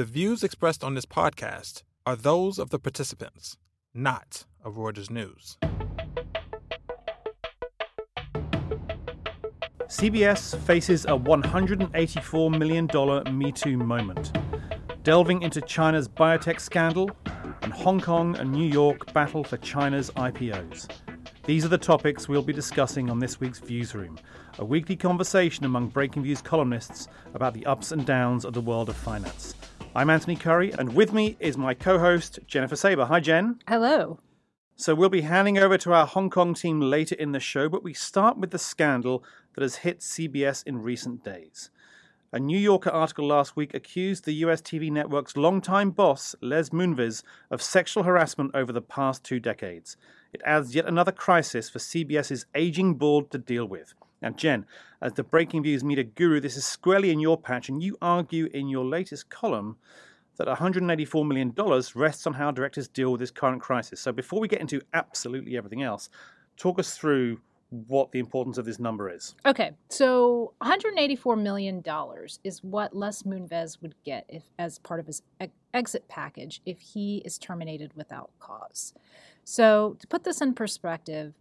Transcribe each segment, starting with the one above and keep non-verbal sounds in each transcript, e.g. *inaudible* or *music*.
The views expressed on this podcast are those of the participants, not of Reuters News. CBS faces a $184 million Me Too moment, delving into China's biotech scandal and Hong Kong and New York battle for China's IPOs. These are the topics we'll be discussing on this week's Views Room, a weekly conversation among Breaking Views columnists about the ups and downs of the world of finance. I'm Anthony Currie, and with me is my co host, Jennifer Saba. Hi, Jen. Hello. So we'll be handing over to our Hong Kong team later in the show, but we start with the scandal that has hit CBS in recent days. A New Yorker article last week accused the US TV network's longtime boss, Les Moonves, of sexual harassment over the past two decades. It adds yet another crisis for CBS's aging board to deal with. Now, Jen, as the Breaking Views media guru, this is squarely in your patch, and you argue in your latest column that $184 million rests on how directors deal with this current crisis. So, before we get into absolutely everything else, talk us through what the importance of this number is. Okay, so 184 million dollars is what Les Moonves would get if, as part of his exit package, if he is terminated without cause. So, to put this in perspective,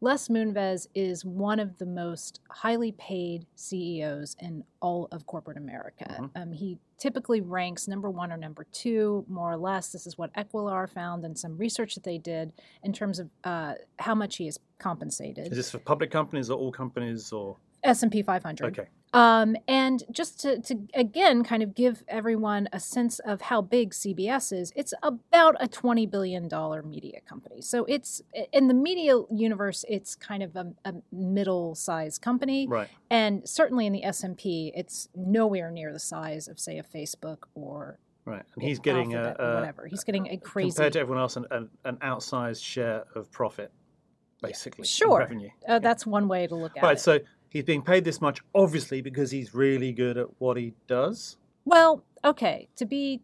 Les Moonves is one of the most highly paid CEOs in all of corporate America. Mm-hmm. Um, he typically ranks number one or number two, more or less. This is what Equilar found in some research that they did in terms of uh, how much he is compensated. Is this for public companies or all companies or? S&P 500. Okay. Um, and just to, to, again kind of give everyone a sense of how big CBS is, it's about a $20 billion media company. So it's in the media universe, it's kind of a, a middle sized company. Right. And certainly in the S&P, it's nowhere near the size of, say, a Facebook or Right, and he's getting a, a, whatever. He's getting a crazy compared to everyone else an, an, an outsized share of profit, basically. Sure, revenue. Uh, that's one way to look at right, it. Right, so he's being paid this much, obviously, because he's really good at what he does. Well, okay. To be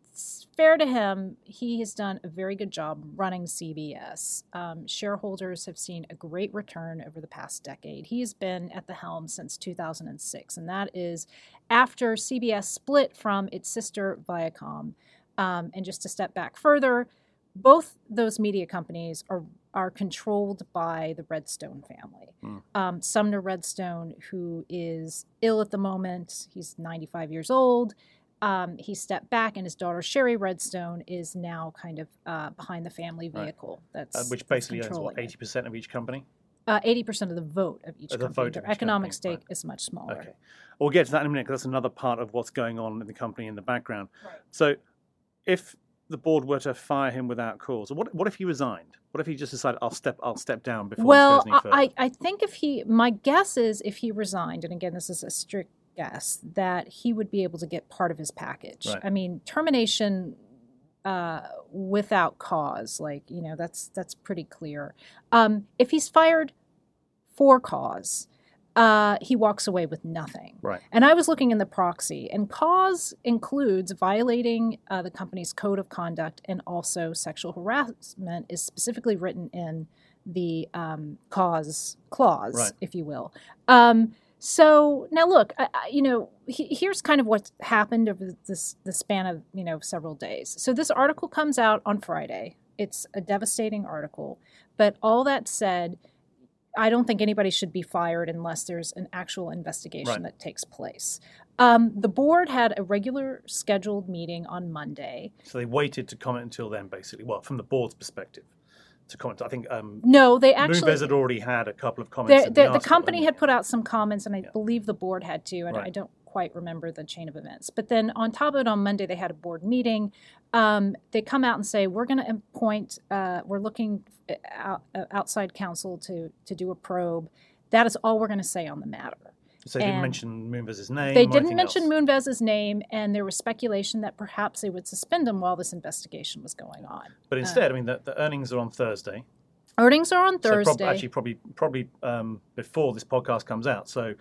fair to him, he has done a very good job running CBS. Um, shareholders have seen a great return over the past decade. He has been at the helm since 2006, and that is after CBS split from its sister Viacom. Um, and just to step back further, both those media companies are are controlled by the Redstone family. Mm. Um, Sumner Redstone, who is ill at the moment, he's 95 years old. Um, he stepped back, and his daughter Shari Redstone is now kind of uh, behind the family vehicle. Right. That's uh, which basically owns what 80 percent of each company. Uh, eighty percent of the vote of each company. Their economic company. stake right. is much smaller. Okay, we'll get to that in a minute because that's another part of what's going on in the company in the background. Right. So, if the board were to fire him without cause, what what if he resigned? What if he just decided I'll step I'll step down before well, goes any further? I, I think if he my guess is if he resigned, and again this is a strict guess, that he would be able to get part of his package. Right. I mean, termination uh, without cause, like you know, that's that's pretty clear. Um, if he's fired for cause, uh, he walks away with nothing. Right. And I was looking in the proxy, and cause includes violating uh, the company's code of conduct and also sexual harassment is specifically written in the um, cause clause, right. if you will. Um, so now, look, I, I, you know, he, here's kind of what's happened over this the span of you know several days. So this article comes out on Friday. It's a devastating article, but all that said I don't think anybody should be fired unless there's an actual investigation right. that takes place. Um, the board had a regular scheduled meeting on Monday. So they waited to comment until then, basically. Well, from the board's perspective, to comment. I think um, no, they actually Moonves had already had a couple of comments. The, the, the company had put out some comments, and I yeah. believe the board had too. And right. I don't quite remember the chain of events. But then on top of it, on Monday they had a board meeting. Um, they come out and say we're going to appoint. Uh, we're looking uh, out, uh, outside counsel to to do a probe. That is all we're going to say on the matter. So they didn't mention Moonves's name. They didn't mention else. Moonves's name, and there was speculation that perhaps they would suspend him while this investigation was going on. But instead, uh, I mean, the, the, earnings are on Thursday. Earnings are on Thursday. So prob- actually, probably probably um, before this podcast comes out. So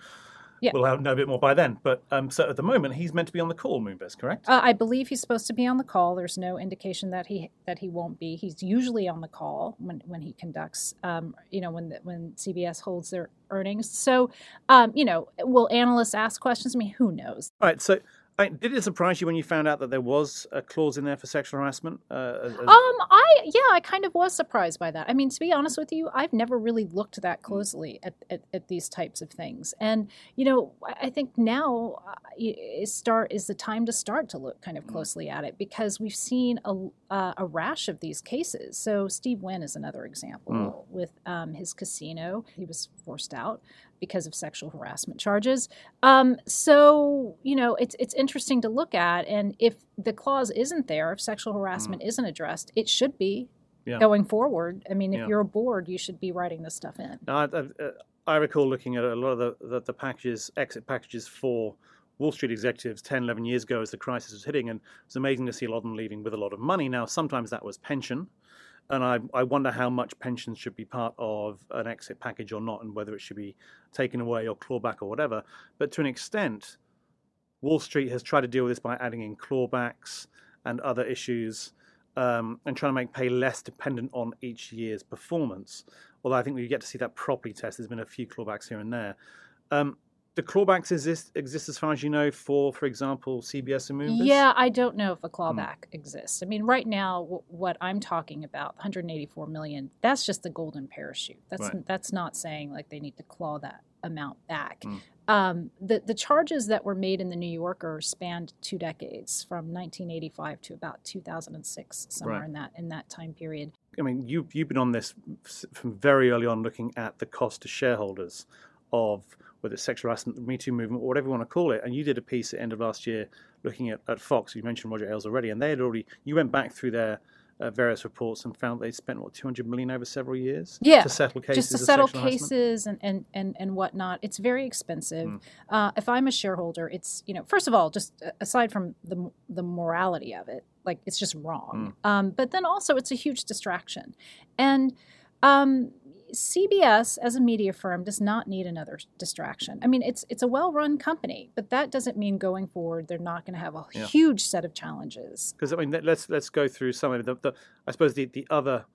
yeah. We'll know a bit more by then. But um, so at the moment, he's meant to be on the call, Moonves, correct? Uh, I believe he's supposed to be on the call. There's no indication that he that he won't be. He's usually on the call when, when he conducts, um, you know, when when CBS holds their earnings. So, um, you know, will analysts ask questions? I mean, who knows? All right. So did it surprise you when you found out that there was a clause in there for sexual harassment? Uh, as- Um, I yeah, I kind of was surprised by that. I mean, to be honest with you, I've never really looked that closely at, at, at these types of things, and you know, I think now uh, is start is the time to start to look kind of closely at it because we've seen a uh, a rash of these cases. So Steve Wynn is another example with um, his casino; he was forced out because of sexual harassment charges. Um, so you know, it's it's interesting to look at, and if the clause isn't there, if sexual harassment isn't addressed, it should be Yeah. going forward. I mean, if Yeah. you're a board, you should be writing this stuff in. Now, I, I, I recall looking at a lot of the, the, the packages, exit packages for Wall Street executives 10, 11 years ago as the crisis was hitting, and it was amazing to see a lot of them leaving with a lot of money. Now, sometimes that was pension, and I, I wonder how much pensions should be part of an exit package or not, and whether it should be taken away or clawback or whatever. But to an extent, Wall Street has tried to deal with this by adding in clawbacks and other issues um, and trying to make pay less dependent on each year's performance. Although I think we get to see that properly test. There's been a few clawbacks here and there. Um, the clawbacks exist exist as far as you know for, for example, CBS and Moonves. Yeah, I don't know if a Hmm. clawback exists. I mean, right now, w- what I'm talking about, 184 million, that's just the golden parachute. That's Right. that's not saying like they need to claw that amount back. Mm. Um, the the charges that were made in the New Yorker spanned two decades, from 1985 to about 2006, somewhere Right. in that in that time period. I mean, you you've been on this from very early on, looking at the cost to shareholders of whether it's sexual harassment, the Me Too movement, or whatever you want to call it. And you did a piece at the end of last year looking at, at Fox. You mentioned Roger Ailes already, and they had already. You went back through their uh, various reports and found they spent what 200 million over several years Yeah, to settle cases just to settle cases and, and, and, and whatnot. It's very expensive. Mm. Uh, if I'm a shareholder, it's you know first of all, just uh, aside from the the morality of it, like it's just wrong. Mm. Um, but then also it's a huge distraction, and um, CBS as a media firm does not need another distraction. I mean, it's it's a well run company, but that doesn't mean going forward they're not going to have a Yeah. huge set of challenges. Because I mean, let- let's let's go through some of the, the I suppose the the other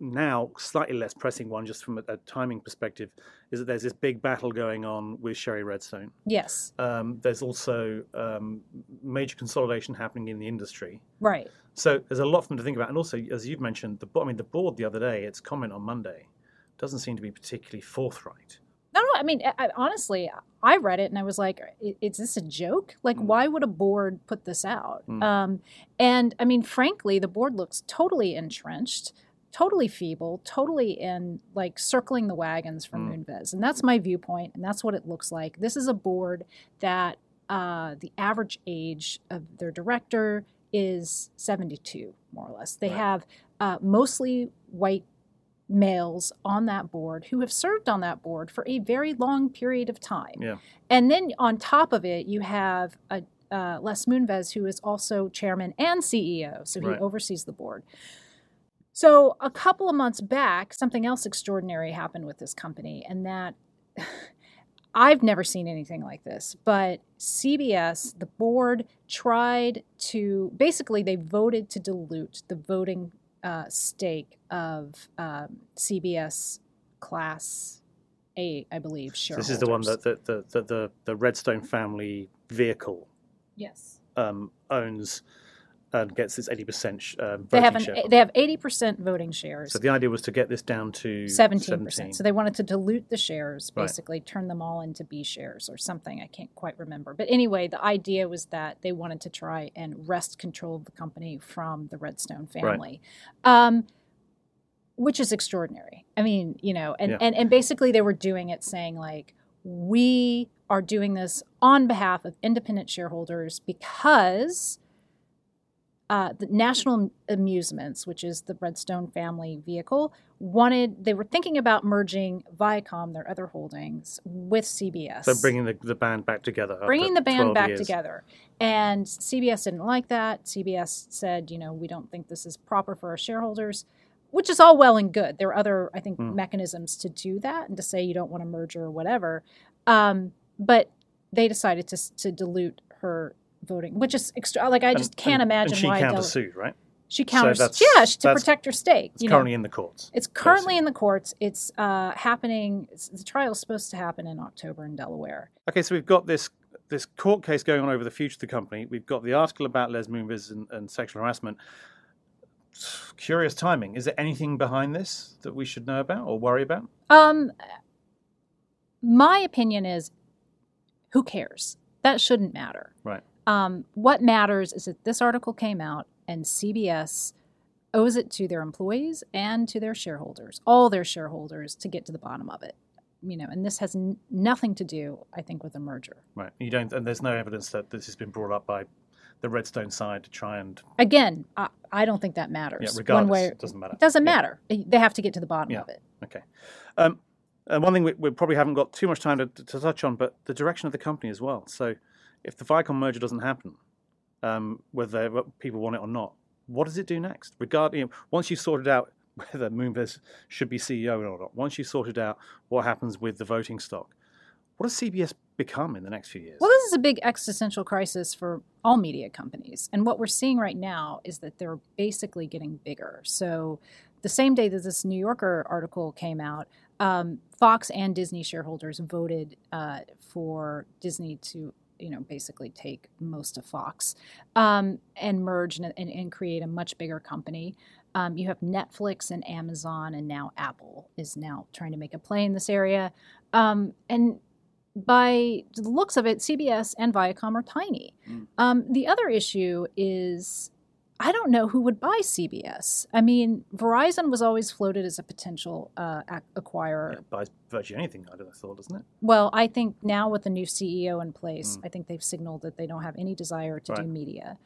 now slightly less pressing one, just from a, a timing perspective, is that there's this big battle going on with Shari Redstone. Yes, Um, there's also um, major consolidation happening in the industry. right. So there's a lot for them to think about. And also, as you've mentioned, the I mean, the board the other day, its comment on Monday, doesn't seem to be particularly forthright. No, no. I mean, I, honestly, I read it and I was like, "Is this a joke? Like, Mm. why would a board put this out?" Mm. Um, and I mean, frankly, the board looks totally entrenched, totally feeble, totally in like circling the wagons for Mm. Moonves, and that's my viewpoint, and that's what it looks like. This is a board that uh, the average age of their director is seventy-two, more or less. They Right. have uh, mostly white males on that board who have served on that board for a very long period of time. Yeah. And then on top of it, you have a, uh, Les Moonves, who is also chairman and CEO, so he Right. oversees the board. So a couple of months back, something else extraordinary happened with this company, and that *laughs* I've never seen anything like this. But CBS, the board, tried to basically they voted to dilute the voting uh, stake of um, CBS Class A, I believe. Shareholders. this is the one that the, the, the, the, the Redstone family vehicle yes. um, owns and gets its 80% sh- um, They voting have share. they have eighty percent voting shares. So the idea was to get this down to Seventeen percent. So they wanted to dilute the shares, Right. basically turn them all into B shares or something. I can't quite remember. But anyway, the idea was that they wanted to try and wrest control of the company from the Redstone family, um, which is extraordinary. I mean, you know, and, Yeah. and and basically they were doing it saying like, we are doing this on behalf of independent shareholders because uh, the National Amusements, which is the Redstone family vehicle, wanted they were thinking about merging Viacom, their other holdings, with CBS. So bringing the, the band back together. bringing the band back years. together. And CBS didn't like that. CBS said, you know, we don't think this is proper for our shareholders, which is all well and good. There are other, I think, Mm. mechanisms to do that and to say you don't want to merge or whatever. Um, but they decided to to dilute her voting, which is extra. Like I And- just can't and- imagine And she why. del- countersued, right? she counters, that's- yeah, to protect her state. It's you know. currently in the courts. It's currently basically. in the courts. It's uh, happening. It's, the trial is supposed to happen in October in Delaware. Okay, so we've got this this court case going on over the future of the company. We've got the article about Les Moonves and, and sexual harassment. Curious timing. Is there anything behind this that we should know about or worry about? Um, my opinion is, who cares? That shouldn't matter. Right. Um, what matters is that this article came out and CBS owes it to their employees and to their shareholders, all their shareholders, to get to the bottom of it. You know, and this has n- nothing to do, I think, with a merger. Right. You don't, and there's no evidence that this has been brought up by the Redstone side to try and Again, I, I don't think that matters. yeah, One regardless, way, it doesn't matter. it doesn't Yeah. matter. They have to get to the bottom Yeah. of it. Okay. Um, and one thing we, we probably haven't got too much time to, to touch on, but the direction of the company as well. So, if the Viacom merger doesn't happen, um, whether people want it or not, what does it do next? Regarding you know, once you've sorted out *laughs* whether Moonves should be CEO or not, once you've sorted out what happens with the voting stock, what does CBS become in the next few years? Well, this is a big existential crisis for all media companies. And what we're seeing right now is that they're basically getting bigger. So, the same day that this New Yorker article came out, um, Fox and Disney shareholders voted uh, for Disney to, you know, basically take most of Fox um, and merge and, and, and create a much bigger company. Um, you have Netflix and Amazon, and now Apple is now trying to make a play in this area. Um, and by the looks of it, CBS and Viacom are tiny. Mm. Um, the other issue is I don't know who would buy CBS. I mean, Verizon was always floated as a potential uh, acquirer. it buys virtually anything, I'd have thought, doesn't it? Well, I think now with the new CEO in place, Mm. I think they've signaled that they don't have any desire to do media.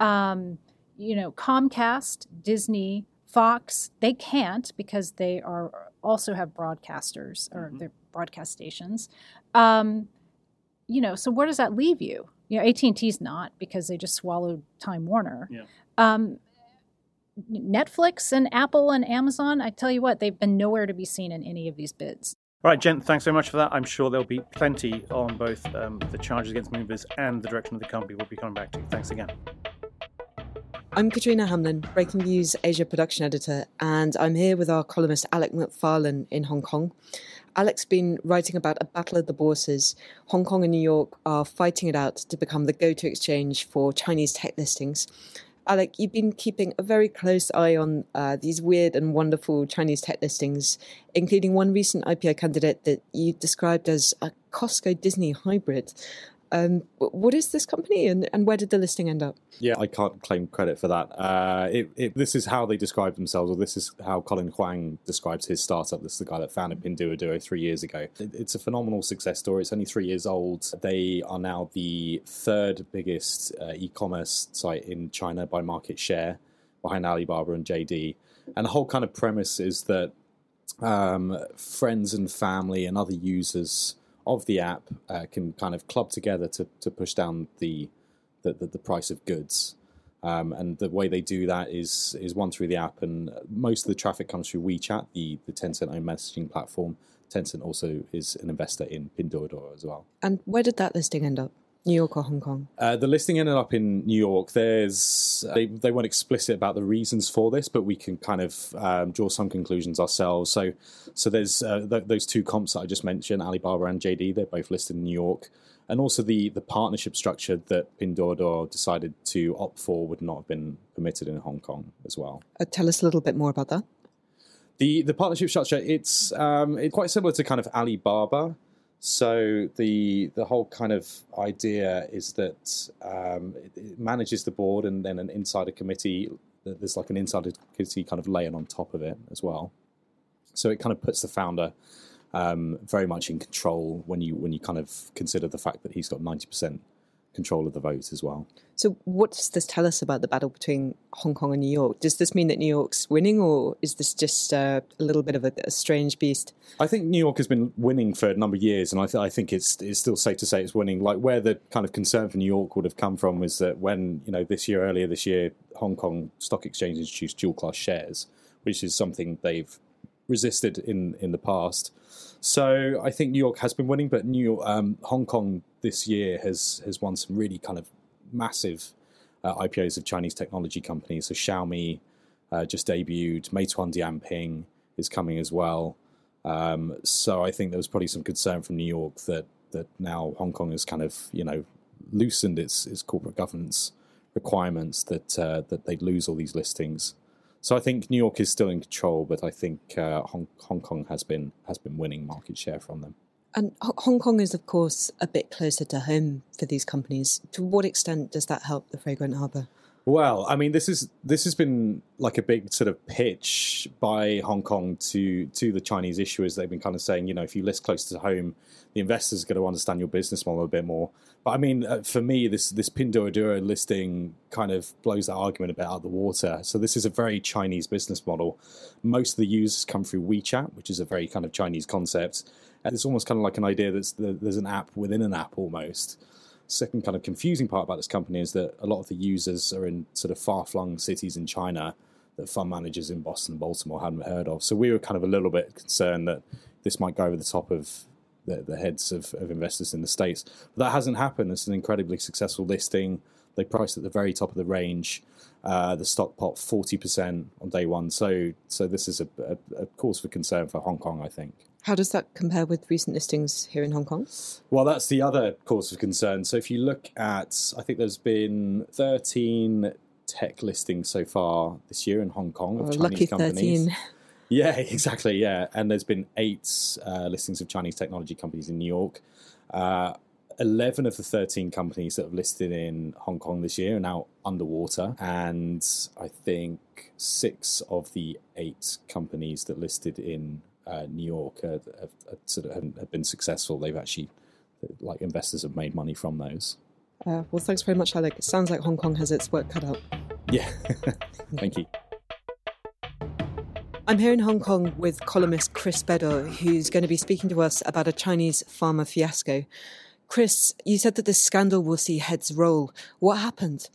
Um, you know, Comcast, Disney, Fox, they can't because they are also have broadcasters or Mhm. their broadcast stations. Um, you know, so where does that leave you? You know, AT and T's not because they just swallowed Time Warner. Yeah. Um, Netflix and Apple and Amazon, I tell you what, they've been nowhere to be seen in any of these bids. All right, Jen, thanks so much for that. I'm sure there'll be plenty on both um, the charges against Moonves and the direction of the company we'll be coming back to. Thanks again. I'm Katrina Hamlin, Breaking Views Asia production editor, and I'm here with our columnist Alec Macfarlane in Hong Kong. Alec's been writing about a battle of the bourses. Hong Kong and New York are fighting it out to become the go to exchange for Chinese tech listings. Alec, you've been keeping a very close eye on uh, these weird and wonderful Chinese tech listings, including one recent IPO candidate that you described as a Costco Disney hybrid. Um, what is this company and, and where did the listing end up? Yeah, I can't claim credit for that. Uh, it, it, this is how they describe themselves, or this is how Colin Huang describes his startup. This is the guy that founded Pinduoduo three years ago. It, it's a phenomenal success story. It's only three years old. They are now the third biggest uh, e-commerce site in China by market share, behind Alibaba and JD. And the whole kind of premise is that um, friends and family and other users of the app uh, can kind of club together to, to push down the the, the, the price of goods. Um, and the way they do that is is one through the app, and most of the traffic comes through WeChat, the the Tencent owned messaging platform. Tencent also is an investor in Pinduoduo as well. And where did that listing end up? New York or Hong Kong? Uh, the listing ended up in New York. There's they, they weren't explicit about the reasons for this, but we can kind of um, draw some conclusions ourselves. So, so there's uh, th- those two comps that I just mentioned, Alibaba and JD. They're both listed in New York, and also the the partnership structure that Pinduoduo decided to opt for would not have been permitted in Hong Kong as well. Uh, tell us a little bit more about that. The the partnership structure it's um, it's quite similar to kind of Alibaba. So the the whole kind of idea is that um, it, manages the board and then an insider committee. There's like an insider committee kind of laying on top of it as well. So it kind of puts the founder um, very much in control when you when you kind of consider the fact that he's got ninety percent control of the vote as well. So, what does this tell us about the battle between Hong Kong and New York? Does this mean that New York's winning, or is this just uh, a little bit of a, a, strange beast? I think New York has been winning for a number of years, and I, th- I think it's it's still safe to say it's winning. Like where the kind of concern for New York would have come from was that when you know this year, earlier this year, Hong Kong Stock Exchange introduced dual class shares, which is something they've resisted in in the past. So I think New York has been winning, but New York, um, Hong Kong this year has has won some really kind of massive uh, IPOs of Chinese technology companies. So Xiaomi uh, just debuted, Meituan Dianping is coming as well. Um, so I think there was probably some concern from New York that that now Hong Kong has kind of you know loosened its its corporate governance requirements, that uh, that they'd lose all these listings. So I think New York is still in control, but I think uh, Hong, Hong Kong has been has been winning market share from them. And Hong Kong is, of course, a bit closer to home for these companies. To what extent does that help the Fragrant Harbour? Well, I mean, this is this has been like a big sort of pitch by Hong Kong to to the Chinese issuers. They've been kind of saying, you know, if you list close to home, the investors are going to understand your business model a bit more. But I mean, uh, for me, this this Pinduoduo listing kind of blows that argument a bit out of the water. So this is a very Chinese business model. Most of the users come through WeChat, which is a very kind of Chinese concept, and it's almost kind of like an idea that there's an app within an app almost second kind of confusing part about this company is that a lot of the users are in sort of far flung cities in China that fund managers in Boston and Baltimore hadn't heard of. So we were kind of a little bit concerned that this might go over the top of the, the heads of, of, investors in the States. But that hasn't happened. It's an incredibly successful listing. They priced at the very top of the range. Uh, the stock popped 40% on day one. So, so this is a, a, a cause for concern for Hong Kong, I think. How does that compare with recent listings here in Hong Kong? Well, that's the other cause of concern. So if you look at, I think there's been 13 tech listings so far this year in Hong Kong of oh, Chinese lucky companies. 13. *laughs* Yeah, exactly. Yeah, and there's been eight uh, listings of Chinese technology companies in New York. Uh, 11 of the 13 companies that have listed in Hong Kong this year are now underwater. And I think six of the eight companies that listed in uh, New York have, have, have sort of have been successful. They've actually, like investors, have made money from those. Uh, well, thanks very much, Alec. It sounds like Hong Kong has its work cut out. Yeah, *laughs* thank you. I'm here in Hong Kong with columnist Chris Beddor, who's going to be speaking to us about a Chinese pharma fiasco. Chris, you said that this scandal will see heads roll. What happened?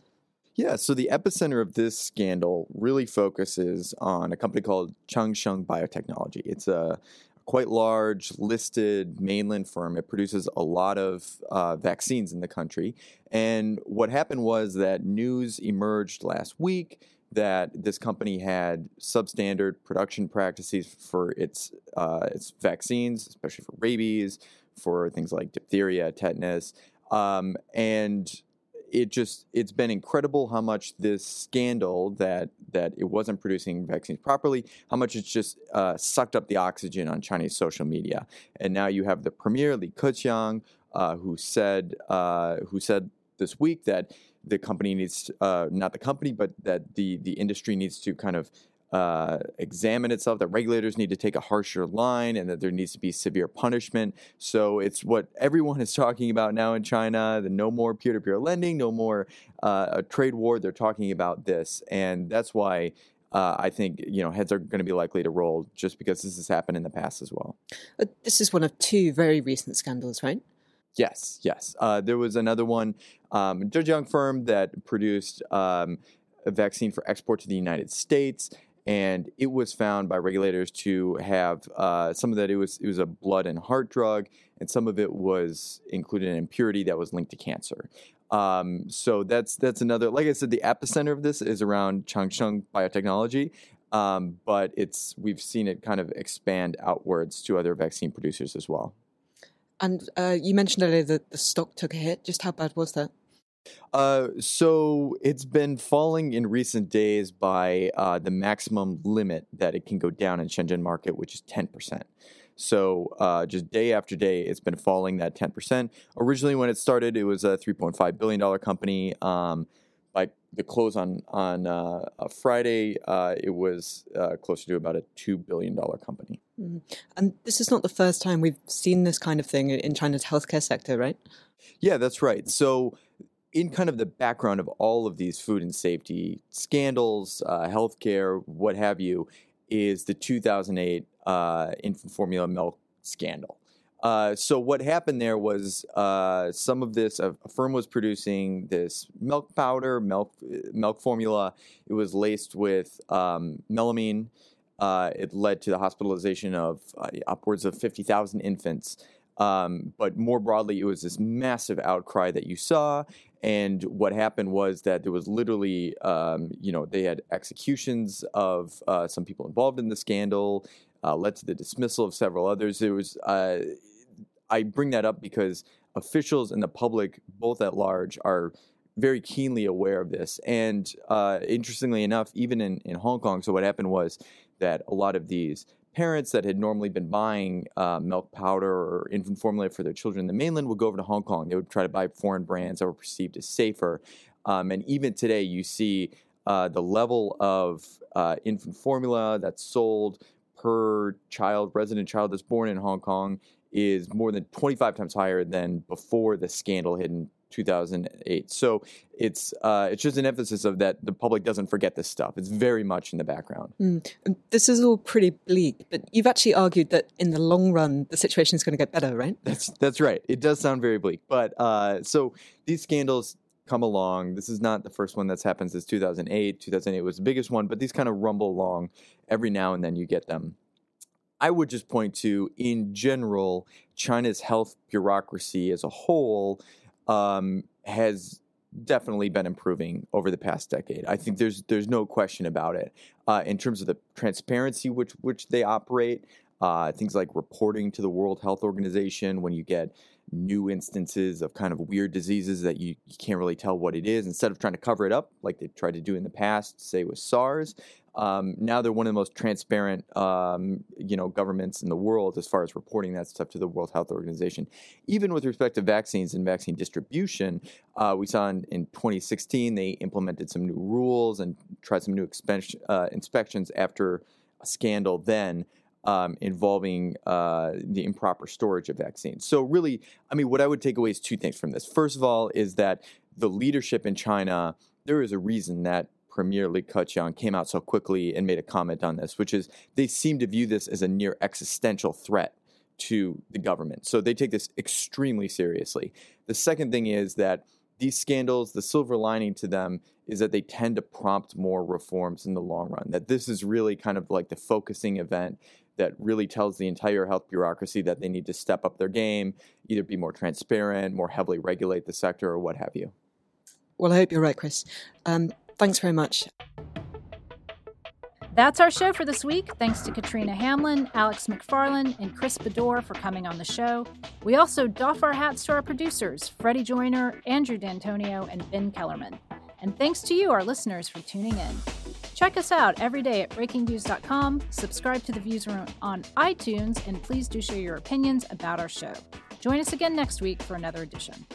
Yeah, so the epicenter of this scandal really focuses on a company called Changsheng Biotechnology. It's a quite large listed mainland firm. It produces a lot of uh, vaccines in the country. And what happened was that news emerged last week that this company had substandard production practices for its uh, its vaccines, especially for rabies, for things like diphtheria, tetanus, um, and it just it's been incredible how much this scandal that that it wasn't producing vaccines properly how much it's just uh, sucked up the oxygen on chinese social media. And now you have the premier li keqiang uh, who said uh, who said this week that the company needs uh, not the company but that the the industry needs to kind of uh, examine itself, that regulators need to take a harsher line, and that there needs to be severe punishment. So it's what everyone is talking about now in China the no more peer to peer lending, no more uh, a trade war. They're talking about this. And that's why. Uh, I think you know heads are going to be likely to roll just because this has happened in the past as well. Uh, this is one of two very recent scandals, right? Yes, yes. Uh, there was another one, um, Zhejiang firm that produced um, a vaccine for export to the United States and it was found by regulators to have uh, some of that. It was it was a blood and heart drug, and some of it was included an impurity that was linked to cancer. Um, so that's that's another. Like I said, the epicenter of this is around Changsheng Biotechnology, um, but it's we've seen it kind of expand outwards to other vaccine producers as well. And uh, you mentioned earlier that the stock took a hit. Just how bad was that? Uh, so it's been falling in recent days by uh, the maximum limit that it can go down in Shenzhen market, which is 10%. So uh, just day after day, it's been falling that 10%. Originally, when it started, it was a $3.5 billion company. Um, by the close on on uh, Friday, uh, it was uh, closer to about a two billion dollar company. Mm-hmm. And this is not the first time we've seen this kind of thing in China's healthcare sector, right? Yeah, that's right. So in kind of the background of all of these food and safety scandals, uh, healthcare, what have you, is the 2008 uh, infant formula milk scandal. Uh, so what happened there was uh, some of this a, firm was producing this milk powder, milk milk formula. It was laced with um, melamine. Uh, it led to the hospitalization of uh, upwards of fifty thousand infants. Um, but more broadly, it was this massive outcry that you saw. And what happened was that there was literally, um, you know, they had executions of uh, some people involved in the scandal, uh, led to the dismissal of several others. It was, uh, I bring that up because officials and the public, both at large, are very keenly aware of this. And uh, interestingly enough, even in, in Hong Kong, so what happened was that a lot of these parents that had normally been buying uh, milk powder or infant formula for their children in the mainland would go over to Hong Kong. They would try to buy foreign brands that were perceived as safer. Um, and even today, you see uh, the level of uh, infant formula that's sold per child, resident child that's born in Hong Kong, is more than 25 times higher than before the scandal hit in 2008. So it's uh, it's just an emphasis of that the public doesn't forget this stuff. It's very much in the background. Mm. This is all pretty bleak, but you've actually argued that in the long run the situation is going to get better, right? That's that's right. It does sound very bleak, but uh, so these scandals come along. This is not the first one that's happened since 2008. 2008 was the biggest one, but these kind of rumble along every now and then. You get them. I would just point to, in general, China's health bureaucracy as a whole um, has definitely been improving over the past decade. I think there's there's no question about it. Uh, in terms of the transparency which which they operate, uh, things like reporting to the World Health Organization when you get new instances of kind of weird diseases that you, you can't really tell what it is. Instead of trying to cover it up like they tried to do in the past, say with SARS, um, now they're one of the most transparent, um, you know, governments in the world as far as reporting that stuff to the World Health Organization. Even with respect to vaccines and vaccine distribution, uh, we saw in, in, 2016 they implemented some new rules and tried some new expen- uh, inspections after a scandal. Then. Um, involving uh, the improper storage of vaccines. So, really, I mean, what I would take away is two things from this. First of all, is that the leadership in China, there is a reason that Premier Li Keqiang came out so quickly and made a comment on this, which is they seem to view this as a near existential threat to the government. So they take this extremely seriously. The second thing is that these scandals, the silver lining to them is that they tend to prompt more reforms in the long run. That this is really kind of like the focusing event that really tells the entire health bureaucracy that they need to step up their game, either be more transparent, more heavily regulate the sector, or what have you. Well, I hope you're right, Chris. Um, Thanks very much. That's our show for this week. Thanks to Katrina Hamlin, Alex McFarland, and Chris Beddor for coming on the show. We also doff our hats to our producers, Freddie Joyner, Andrew D'Antonio, and Ben Kellerman. And thanks to you, our listeners, for tuning in. Check us out every day at breakingviews.com, subscribe to the Views Room on iTunes, and please do share your opinions about our show. Join us again next week for another edition.